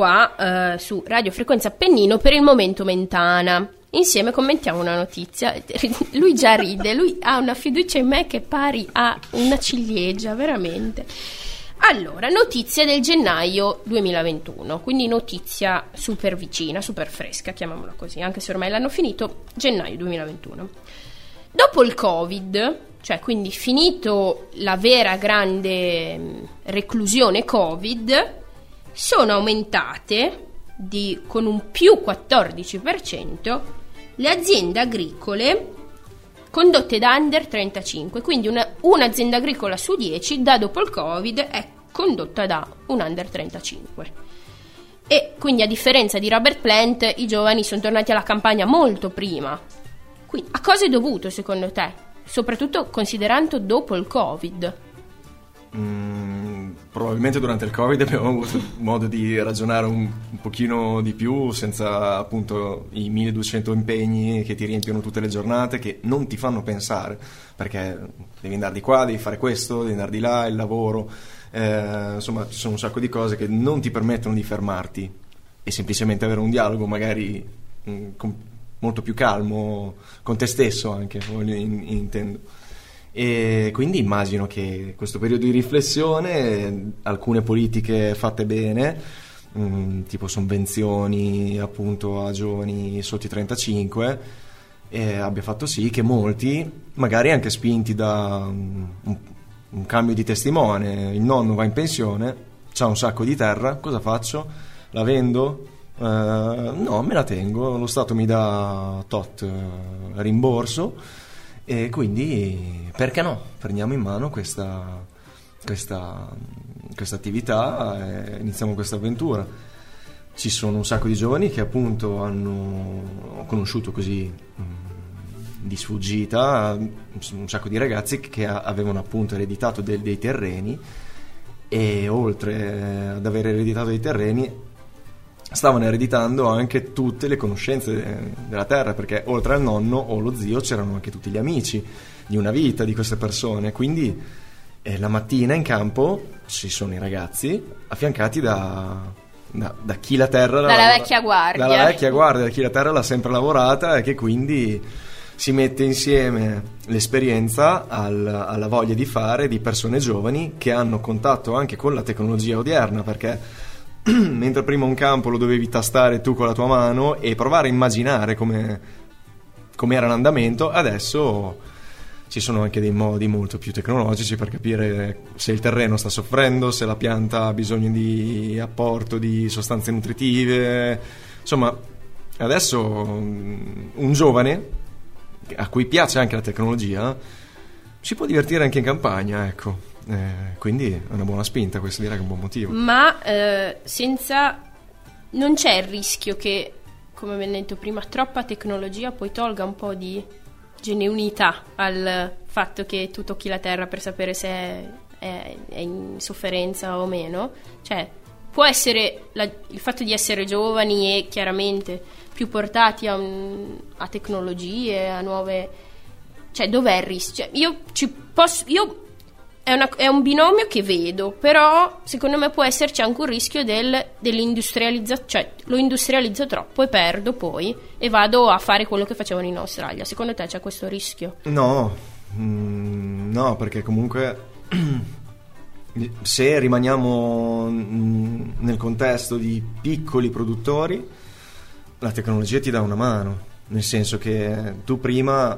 Qua eh, su Radio Frequenza Appennino per il momento Mentana. Insieme commentiamo una notizia. Lui già ride, lui ha una fiducia in me che è pari a una ciliegia, veramente. Allora, notizia del gennaio 2021, quindi notizia super vicina, super fresca, chiamiamola così, anche se ormai l'hanno finito, gennaio 2021. Dopo il Covid, cioè quindi finito la vera grande mh, reclusione Covid, sono aumentate di, con un più 14% le aziende agricole condotte da under 35, quindi una- un'azienda agricola su 10 da dopo il Covid è condotta da un under 35. E quindi a differenza di Robert Plant, i giovani sono tornati alla campagna molto prima. Quindi a cosa è dovuto secondo te? Soprattutto considerando dopo il Covid. Mm, probabilmente durante il Covid abbiamo avuto modo di ragionare un, un pochino di più senza appunto i 1200 impegni che ti riempiono tutte le giornate che non ti fanno pensare perché devi andare di qua, devi fare questo, devi andare di là, il lavoro, eh, insomma ci sono un sacco di cose che non ti permettono di fermarti e semplicemente avere un dialogo magari mm, con- molto più calmo con te stesso anche, intendo. E quindi immagino che questo periodo di riflessione, alcune politiche fatte bene, mm, tipo sovvenzioni appunto a giovani sotto i 35, eh, abbia fatto sì che molti, magari anche spinti da mm, un, un cambio di testimone, il nonno va in pensione, c'ha un sacco di terra, cosa faccio? La vendo? Eh, no, me la tengo, lo Stato mi dà tot eh, rimborso e quindi perché no? Prendiamo in mano questa, questa, questa attività e iniziamo questa avventura. Ci sono un sacco di giovani che appunto hanno conosciuto così mh, di sfuggita, un sacco di ragazzi che avevano appunto ereditato del- dei terreni e oltre ad aver ereditato dei terreni stavano ereditando anche tutte le conoscenze eh, della terra perché oltre al nonno o lo zio c'erano anche tutti gli amici di una vita di queste persone quindi eh, la mattina in campo ci sono i ragazzi affiancati da, da- da chi la terra Dalla l'ha- vecchia guardia. dalla vecchia guardia da chi la terra l'ha sempre lavorata e che quindi si mette insieme l'esperienza al- alla voglia di fare di persone giovani che hanno contatto anche con la tecnologia odierna perché mentre prima un campo lo dovevi tastare tu con la tua mano e provare a immaginare come, come era l'andamento, adesso ci sono anche dei modi molto più tecnologici per capire se il terreno sta soffrendo, se la pianta ha bisogno di apporto di sostanze nutritive. Insomma, adesso mm, un giovane a cui piace anche la tecnologia si può divertire anche in campagna, ecco. Eh, quindi è una buona spinta, questo direi che è un buon motivo. Ma eh, senza... Non c'è il rischio che, come abbiamo detto prima, troppa tecnologia poi tolga un po' di genuinità al fatto che tu tocchi la terra per sapere se è, è- è in sofferenza o meno. Cioè, può essere la- il fatto di essere giovani e chiaramente più portati a, un- a tecnologie, a nuove... Cioè, dov'è il rischio? Cioè, io ci posso... Io è, una- è un binomio che vedo, però secondo me può esserci anche un rischio del, dell'industrializzazione, cioè lo industrializzo troppo e perdo poi e vado a fare quello che facevano in Australia. Secondo te c'è questo rischio? No, mm, no, perché comunque se rimaniamo nel contesto di piccoli produttori, la tecnologia ti dà una mano, nel senso che tu prima,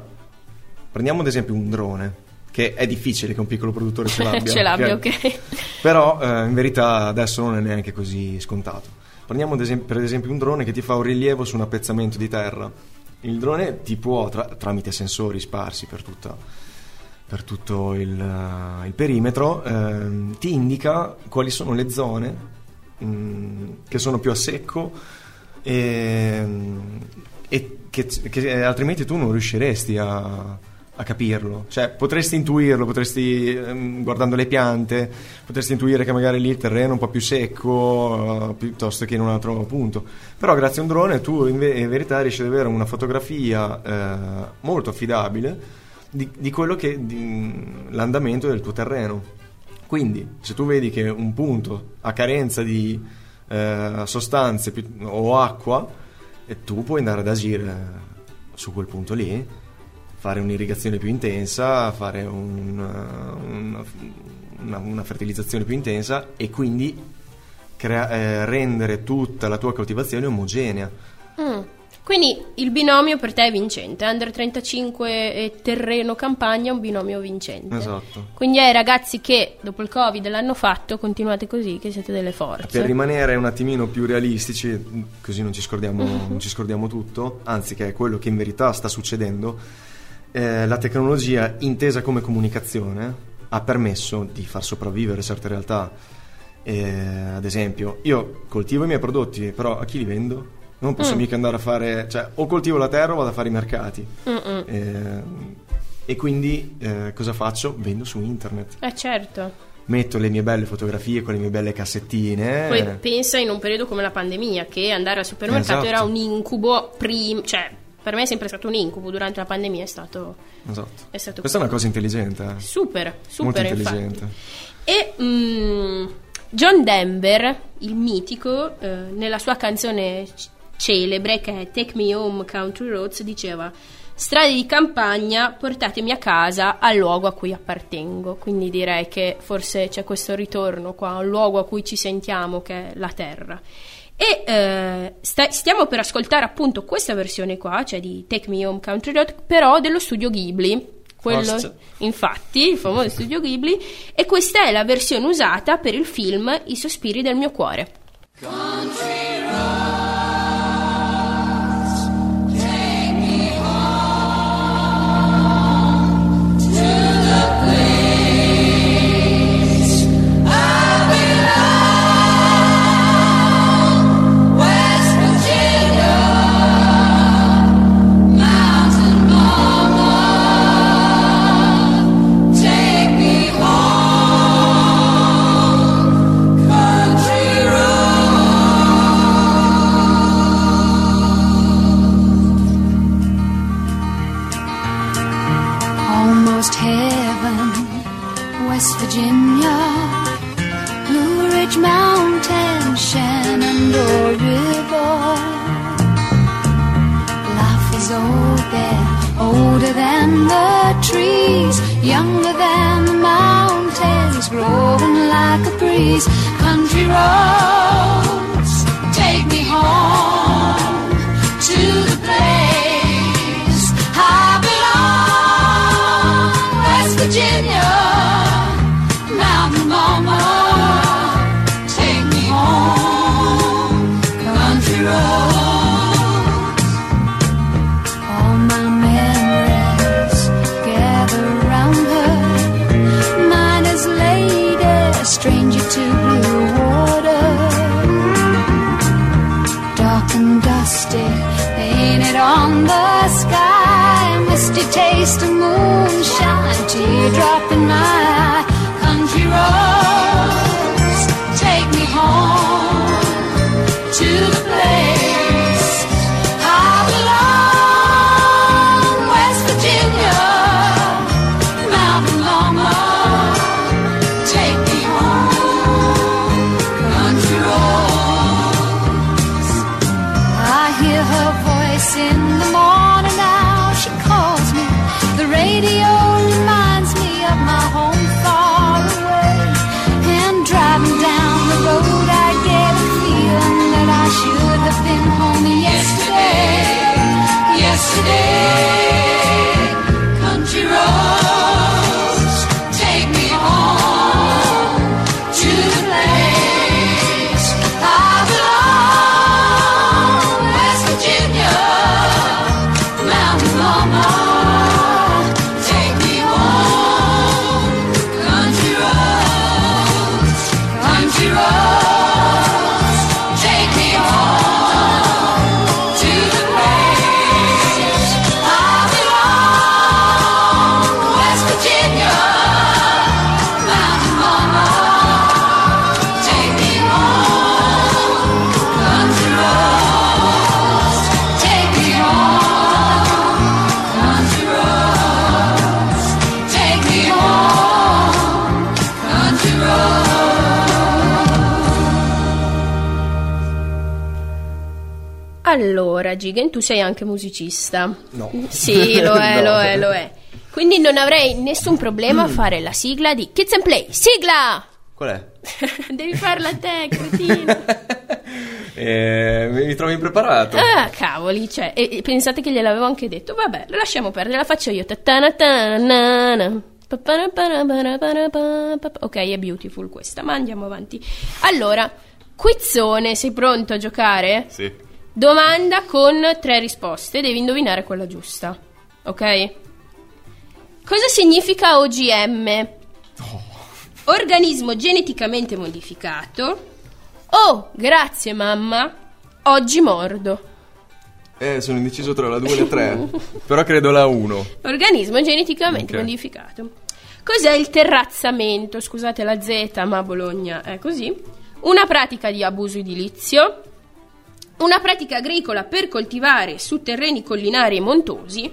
prendiamo ad esempio un drone, che è difficile che un piccolo produttore ce l'abbia. Ce l'abbia, ok. Però eh, in verità adesso non è neanche così scontato. Prendiamo esempio- per esempio un drone che ti fa un rilievo su un appezzamento di terra. Il drone ti può, tra- tramite sensori sparsi per, tutta- per tutto il, eh, il perimetro, ehm, ti indica quali sono le zone mm, che sono più a secco e, e che, che altrimenti tu non riusciresti a, a capirlo. Cioè, potresti intuirlo, potresti, ehm, guardando le piante, potresti intuire che magari lì il terreno è un po' più secco eh, piuttosto che in un altro punto. Però grazie a un drone tu in, ve- in verità riesci ad avere una fotografia eh, molto affidabile di, di quello che di- l'andamento del tuo terreno. Quindi, se tu vedi che un punto ha carenza di eh, sostanze o acqua, e tu puoi andare ad agire su quel punto lì, fare un'irrigazione più intensa, fare un, una, una- una fertilizzazione più intensa e quindi crea- eh, rendere tutta la tua coltivazione omogenea. Mm. Quindi il binomio per te è vincente. Under 35 e terreno campagna è un binomio vincente. Esatto. Quindi ai ragazzi che dopo il Covid l'hanno fatto, continuate così, che siete delle forze. Per rimanere un attimino più realistici, così non ci scordiamo, non ci scordiamo tutto, anzi che è quello che in verità sta succedendo, eh, la tecnologia intesa come comunicazione ha permesso di far sopravvivere certe realtà. Eh, ad esempio, io coltivo i miei prodotti, però a chi li vendo? Non posso mica andare a fare, cioè o coltivo la terra o vado a fare i mercati. Eh, e quindi eh, cosa faccio? Vendo su internet. Eh certo. metto le mie belle fotografie con le mie belle cassettine. Poi pensa in un periodo come la pandemia che andare al supermercato Esatto. era un incubo prima, cioè per me è sempre stato un incubo, durante la pandemia è stato, Esatto. è stato Questa è una cosa intelligente. eh. super, Molto super infatti. intelligente. E mm, John Denver, il mitico, eh, nella sua canzone c- celebre che è Take Me Home Country Roads, diceva Strade di campagna, portatemi a casa al luogo a cui appartengo. Quindi direi che forse c'è questo ritorno qua, un luogo a cui ci sentiamo che è la terra. E eh, sta- stiamo per ascoltare appunto questa versione qua, cioè di Take Me Home Country Road, però dello studio Ghibli. Quello, Forse. infatti, il famoso studio Ghibli. E questa è la versione usata per il film I sospiri del mio cuore. almost younger than the mountains, growing like a breeze. Country roads, take me home taste of moonshine, teardrop in my Gigen, tu sei anche musicista. No. Sì, lo è, No. lo è, lo è. Quindi non avrei nessun problema a fare la sigla di Kids and Play. Sigla! Qual è? Devi farla a te, cretino. Eh, mi trovo impreparato. Ah, cavoli, cioè, e, e pensate che gliel'avevo anche detto. Vabbè, lo lasciamo perdere, la faccio io. Ok, è beautiful questa, ma andiamo avanti. Allora, quizzone, sei pronto a giocare? Sì. Domanda con tre risposte, devi indovinare quella giusta. Ok? Cosa significa OGM? Organismo geneticamente modificato. Oh, grazie mamma. Oggi mordo. Eh, sono indeciso tra la 2 e la 3. Però credo la 1. Organismo geneticamente Ok. modificato. Cos'è il terrazzamento? Scusate la Z, ma a Bologna è così. Una pratica di abuso edilizio. Una pratica agricola per coltivare su terreni collinari e montosi.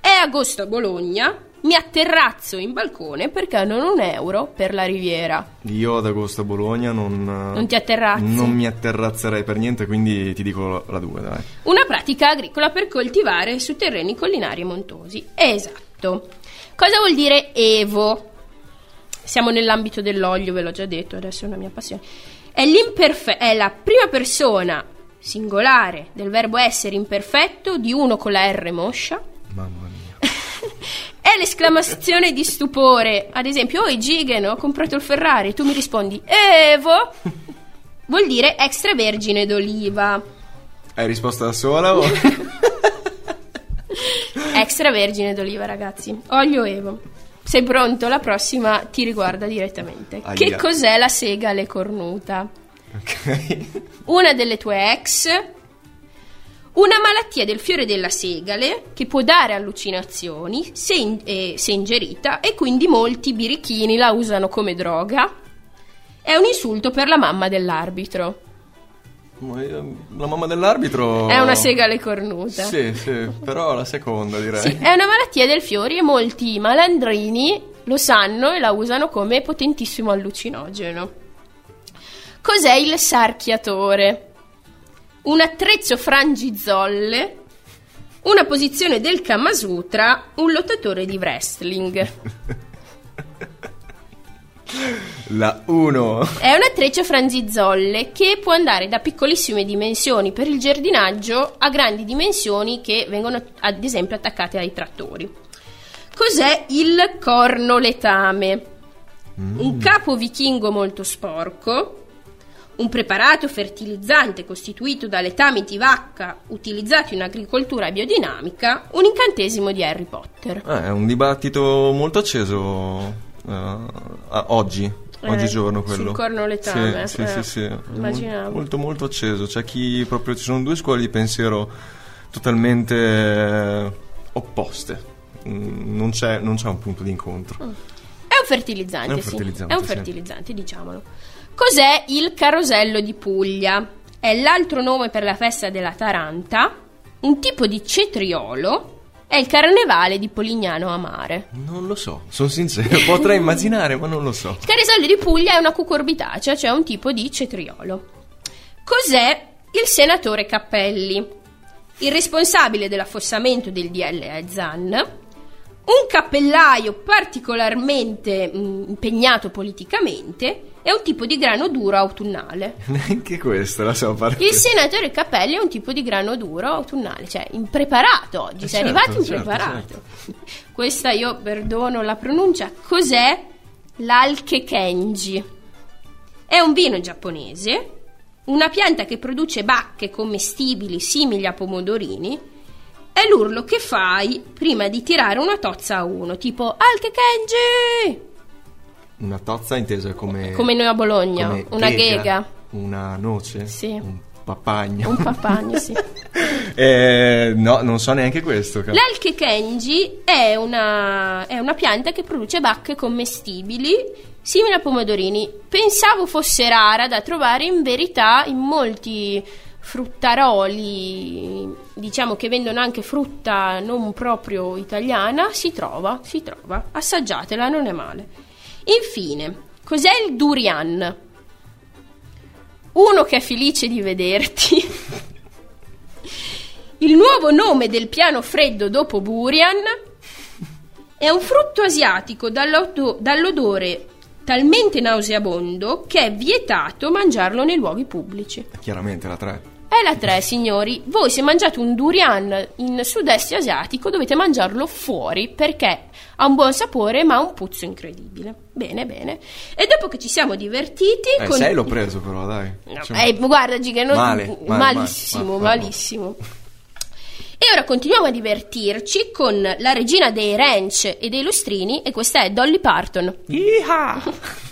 È agosto a Bologna. Mi atterrazzo in balcone perché hanno un euro per la riviera. Io ad agosto a Bologna non... Non ti atterrazzi? Non mi atterrazzerei per niente, quindi ti dico la 2, dai. Una pratica agricola per coltivare su terreni collinari e montosi. Esatto. Cosa vuol dire Evo? Siamo nell'ambito dell'olio, ve l'ho già detto, adesso è una mia passione. È, è la prima persona singolare del verbo essere imperfetto di uno con la R moscia. Mamma mia. È l'esclamazione di stupore. Ad esempio, oi Gigen, ho comprato il Ferrari. Tu mi rispondi, Evo. Vuol dire extravergine d'oliva. Hai risposto da sola o... Extravergine d'oliva, ragazzi. Olio Evo. Sei pronto? La prossima ti riguarda direttamente. Aia. Che cos'è la segale cornuta? Ok. Una delle tue ex? Una malattia del fiore della segale che può dare allucinazioni se, in- eh, se ingerita e quindi molti birichini la usano come droga. È un insulto per la mamma dell'arbitro. Ma io- La mamma dell'arbitro... È una segale cornuta. Sì, sì, però la seconda direi. Sì, è una malattia del fiore e molti malandrini lo sanno e la usano come potentissimo allucinogeno. Cos'è il sarchiatore? Un attrezzo frangizolle, una posizione del Kama Sutra, un lottatore di wrestling. La 1. È un attrezzo frangizolle che può andare da piccolissime dimensioni per il giardinaggio a grandi dimensioni che vengono ad esempio attaccate ai trattori. Cos'è il cornoletame? Un capo vichingo molto sporco, un preparato fertilizzante costituito da letami di vacca utilizzato in agricoltura biodinamica, un incantesimo di Harry Potter. Ah, è un dibattito molto acceso eh, oggi, Eh, oggigiorno quello. sul cornoletame, Sì, sì, eh, sì, sì. immaginavo. Mol- Molto, molto acceso. C'è chi proprio, ci sono due scuole di pensiero totalmente eh, opposte. Mm, Non c'è, non c'è un punto di incontro. È un fertilizzante, È un sì. fertilizzante, È un sì. fertilizzante, diciamolo. Cos'è il carosello di Puglia? È l'altro nome per la festa della Taranta, un tipo di cetriolo, è il carnevale di Polignano a mare. Non lo so, sono sincero, potrei immaginare, ma non lo so. Il carosello di Puglia è una cucurbitacea, cioè un tipo di cetriolo. Cos'è il senatore Cappelli? Il responsabile dell'affossamento del DL Zan, un cappellaio particolarmente mh, impegnato politicamente e un tipo di grano duro autunnale. Neanche questa la so parte. Il senatore Cappelli è un tipo di grano duro autunnale, cioè impreparato oggi, Eh, sei certo, arrivato certo, impreparato. Questa io perdono la pronuncia. Cos'è l'alkekenji? È un vino giapponese, una pianta che produce bacche commestibili simili a pomodorini. È l'urlo che fai prima di tirare una tozza a uno, tipo alkekenji! Una tozza intesa come... Come noi a Bologna, come una ghega. Una noce? Sì. Un papagno? Un papagno, sì. Eh, no, non so neanche questo. cap- L'alche kenji è una, è una pianta che produce bacche commestibili simili a pomodorini. Pensavo fosse rara da trovare, in verità in molti fruttaroli, diciamo che vendono anche frutta non proprio italiana, si trova, si trova. Assaggiatela, non è male. Infine, cos'è il durian? Uno che è felice di vederti. Il nuovo nome del piano freddo dopo Burian è un frutto asiatico dall'odore talmente nauseabondo che è vietato mangiarlo nei luoghi pubblici. Chiaramente la 3. È la 3, signori. Voi se mangiate un durian in sud-est asiatico dovete mangiarlo fuori perché ha un buon sapore ma ha un puzzo incredibile. Bene, bene. E dopo che ci siamo divertiti... Eh, con- 6 l'ho preso però, dai. No, Cioè, eh, guarda, Giga, non- Male, male, malissimo, male, male. malissimo. E ora continuiamo a divertirci con la regina dei ranch e dei lustrini e questa è Dolly Parton.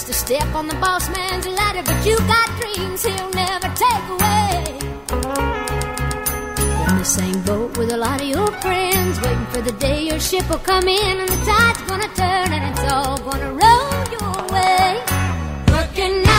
just a step on the boss man's ladder, but you got dreams he'll never take away in the same boat with a lot of your friends, waiting for the day your ship will come in and the tide's gonna turn and it's all gonna roll your way. Working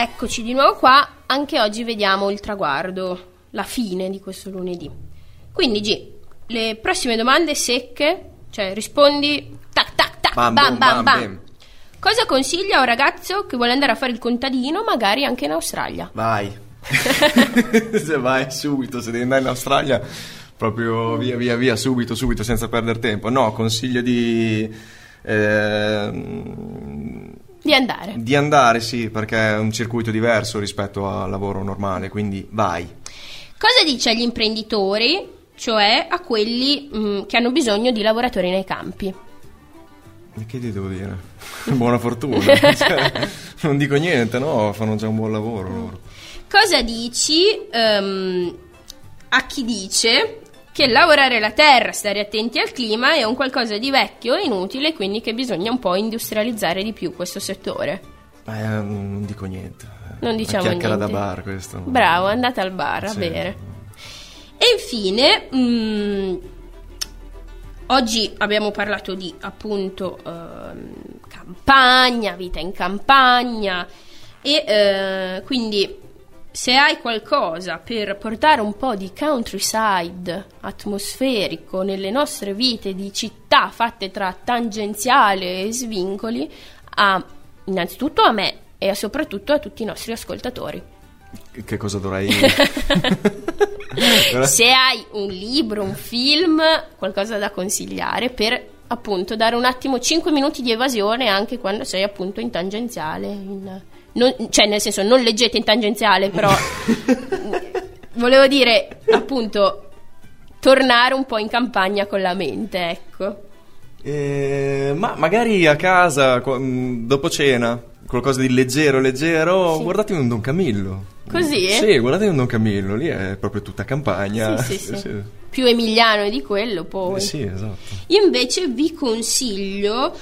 eccoci di nuovo qua. Anche oggi vediamo il traguardo, la fine di questo lunedì. Quindi, G, le prossime domande secche, cioè rispondi tac tac tac, Bam, bam bam, bam bam, bam. Cosa consiglia a un ragazzo che vuole andare a fare il contadino, magari anche in Australia? Vai. se vai subito, se devi andare in Australia, proprio via, via, via, subito, subito, senza perdere tempo. No, consiglio di... ehm, Di andare. di andare, sì, perché è un circuito diverso rispetto al lavoro normale, quindi vai. Cosa dice agli imprenditori, cioè a quelli mh, che hanno bisogno di lavoratori nei campi? Che ti devo dire? Buona fortuna. Cioè, non dico niente, no? Fanno già un buon lavoro loro. Cosa dici ehm, a chi dice che lavorare la terra, stare attenti al clima è un qualcosa di vecchio e inutile, quindi che bisogna un po' industrializzare di più questo settore? Eh, non dico niente. Non diciamo Una chiacchiera niente. da bar questo. Bravo, andate al bar a Sì. bere. E infine, mm, oggi abbiamo parlato di appunto ehm, campagna, vita in campagna e eh, quindi se hai qualcosa per portare un po' di countryside atmosferico nelle nostre vite di città fatte tra tangenziale e svincoli, a, innanzitutto a me e soprattutto a tutti i nostri ascoltatori. Che cosa dovrei... Se hai un libro, un film, qualcosa da consigliare per appunto dare un attimo 5 minuti di evasione anche quando sei appunto in tangenziale, in- non- cioè nel senso non leggete in tangenziale, però volevo dire appunto tornare un po' in campagna con la mente, ecco. Eh, ma magari a casa, mh, dopo cena, qualcosa di leggero, leggero, Sì. guardatevi un Don Camillo. Così? Sì, guardatevi un Don Camillo, lì è proprio tutta campagna. Sì, sì, sì. Più emiliano di quello poi. Eh, sì, esatto. Io invece vi consiglio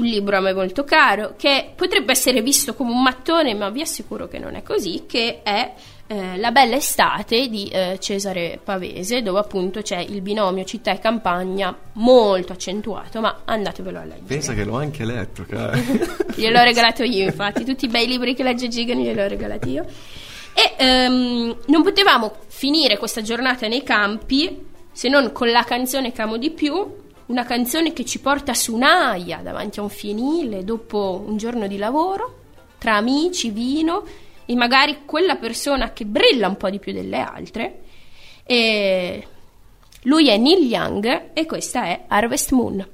un libro a me molto caro che potrebbe essere visto come un mattone, ma vi assicuro che non è così, che è eh, La bella estate di eh, Cesare Pavese, dove appunto c'è il binomio città e campagna molto accentuato, ma andatevelo a leggere. Pensa che l'ho anche letto, cara. Gliel'ho regalato io, infatti, tutti i bei libri che legge Gigan gliel'ho regalati io. E ehm, non potevamo finire questa giornata nei campi se non con la canzone che amo di più, una canzone che ci porta su un'aia davanti a un fienile dopo un giorno di lavoro, tra amici, vino e magari quella persona che brilla un po' di più delle altre. E lui è Neil Young e questa è Harvest Moon.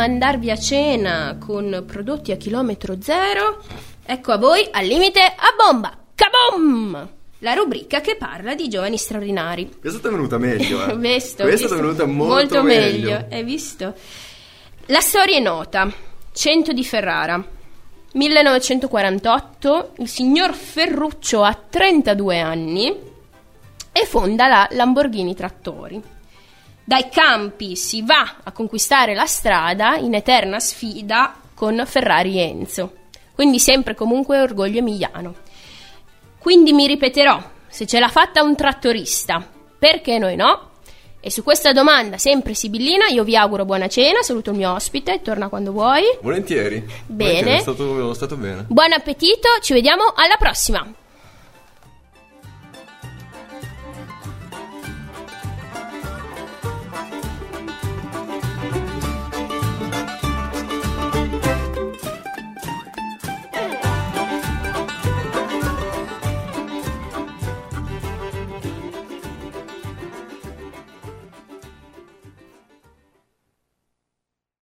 Mandarvi a cena con prodotti a chilometro zero, ecco a voi al limite a bomba. Kabom! La rubrica che parla di giovani straordinari. Questa è venuta meglio, eh. Visto, Questa visto. è venuta molto, meglio. Hai visto? La storia è nota. 100 di Ferrara. 1948, il signor Ferruccio ha 32 anni e fonda la Lamborghini Trattori. Dai campi si va a conquistare la strada in eterna sfida con Ferrari Enzo. Quindi sempre comunque orgoglio emiliano. Quindi mi ripeterò, se ce l'ha fatta un trattorista, perché noi no? E su questa domanda sempre sibillina io vi auguro buona cena, saluto il mio ospite, torna quando vuoi. Volentieri. Bene. Volentieri, È stato, è stato bene. Buon appetito, ci vediamo alla prossima.